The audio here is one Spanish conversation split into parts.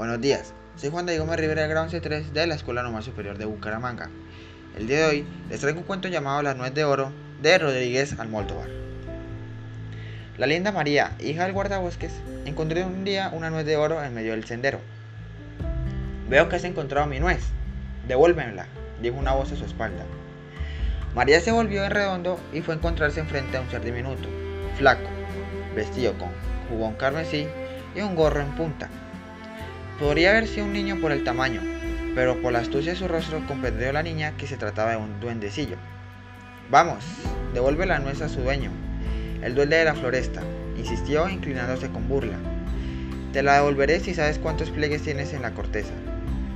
Buenos días, soy Juan Diego Rivera del grado 3 de la Escuela Normal Superior de Bucaramanga. El día de hoy les traigo un cuento llamado La Nuez de Oro de Rodríguez Almoltovar. La linda María, hija del guardabosques, encontró un día una nuez de oro en medio del sendero. Veo que has encontrado mi nuez. Devuélvemela, dijo una voz a su espalda. María se volvió en redondo y fue a encontrarse enfrente a un ser diminuto, flaco, vestido con jubón carmesí y un gorro en punta. Podría haber sido un niño por el tamaño, pero por la astucia de su rostro comprendió la niña que se trataba de un duendecillo. Vamos, devuelve la nuez a su dueño. El duende de la floresta, insistió inclinándose con burla. Te la devolveré si sabes cuántos pliegues tienes en la corteza.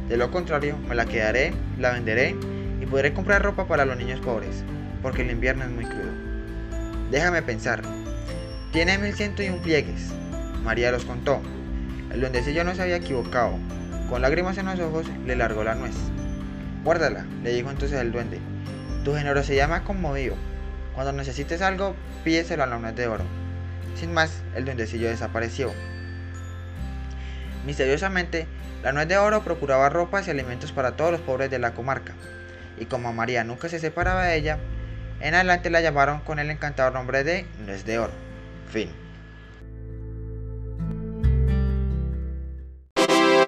De lo contrario, me la quedaré, la venderé y podré comprar ropa para los niños pobres, porque el invierno es muy crudo. Déjame pensar. Tiene mil ciento y un pliegues. María los contó. El duendecillo no se había equivocado. Con lágrimas en los ojos le largó la nuez. Guárdala, le dijo entonces el duende. Tu generosidad me ha conmovido. Cuando necesites algo, pídeselo a la nuez de oro. Sin más, el duendecillo desapareció. Misteriosamente, la nuez de oro procuraba ropas y alimentos para todos los pobres de la comarca, y como María nunca se separaba de ella, en adelante la llamaron con el encantador nombre de Nuez de Oro. Fin.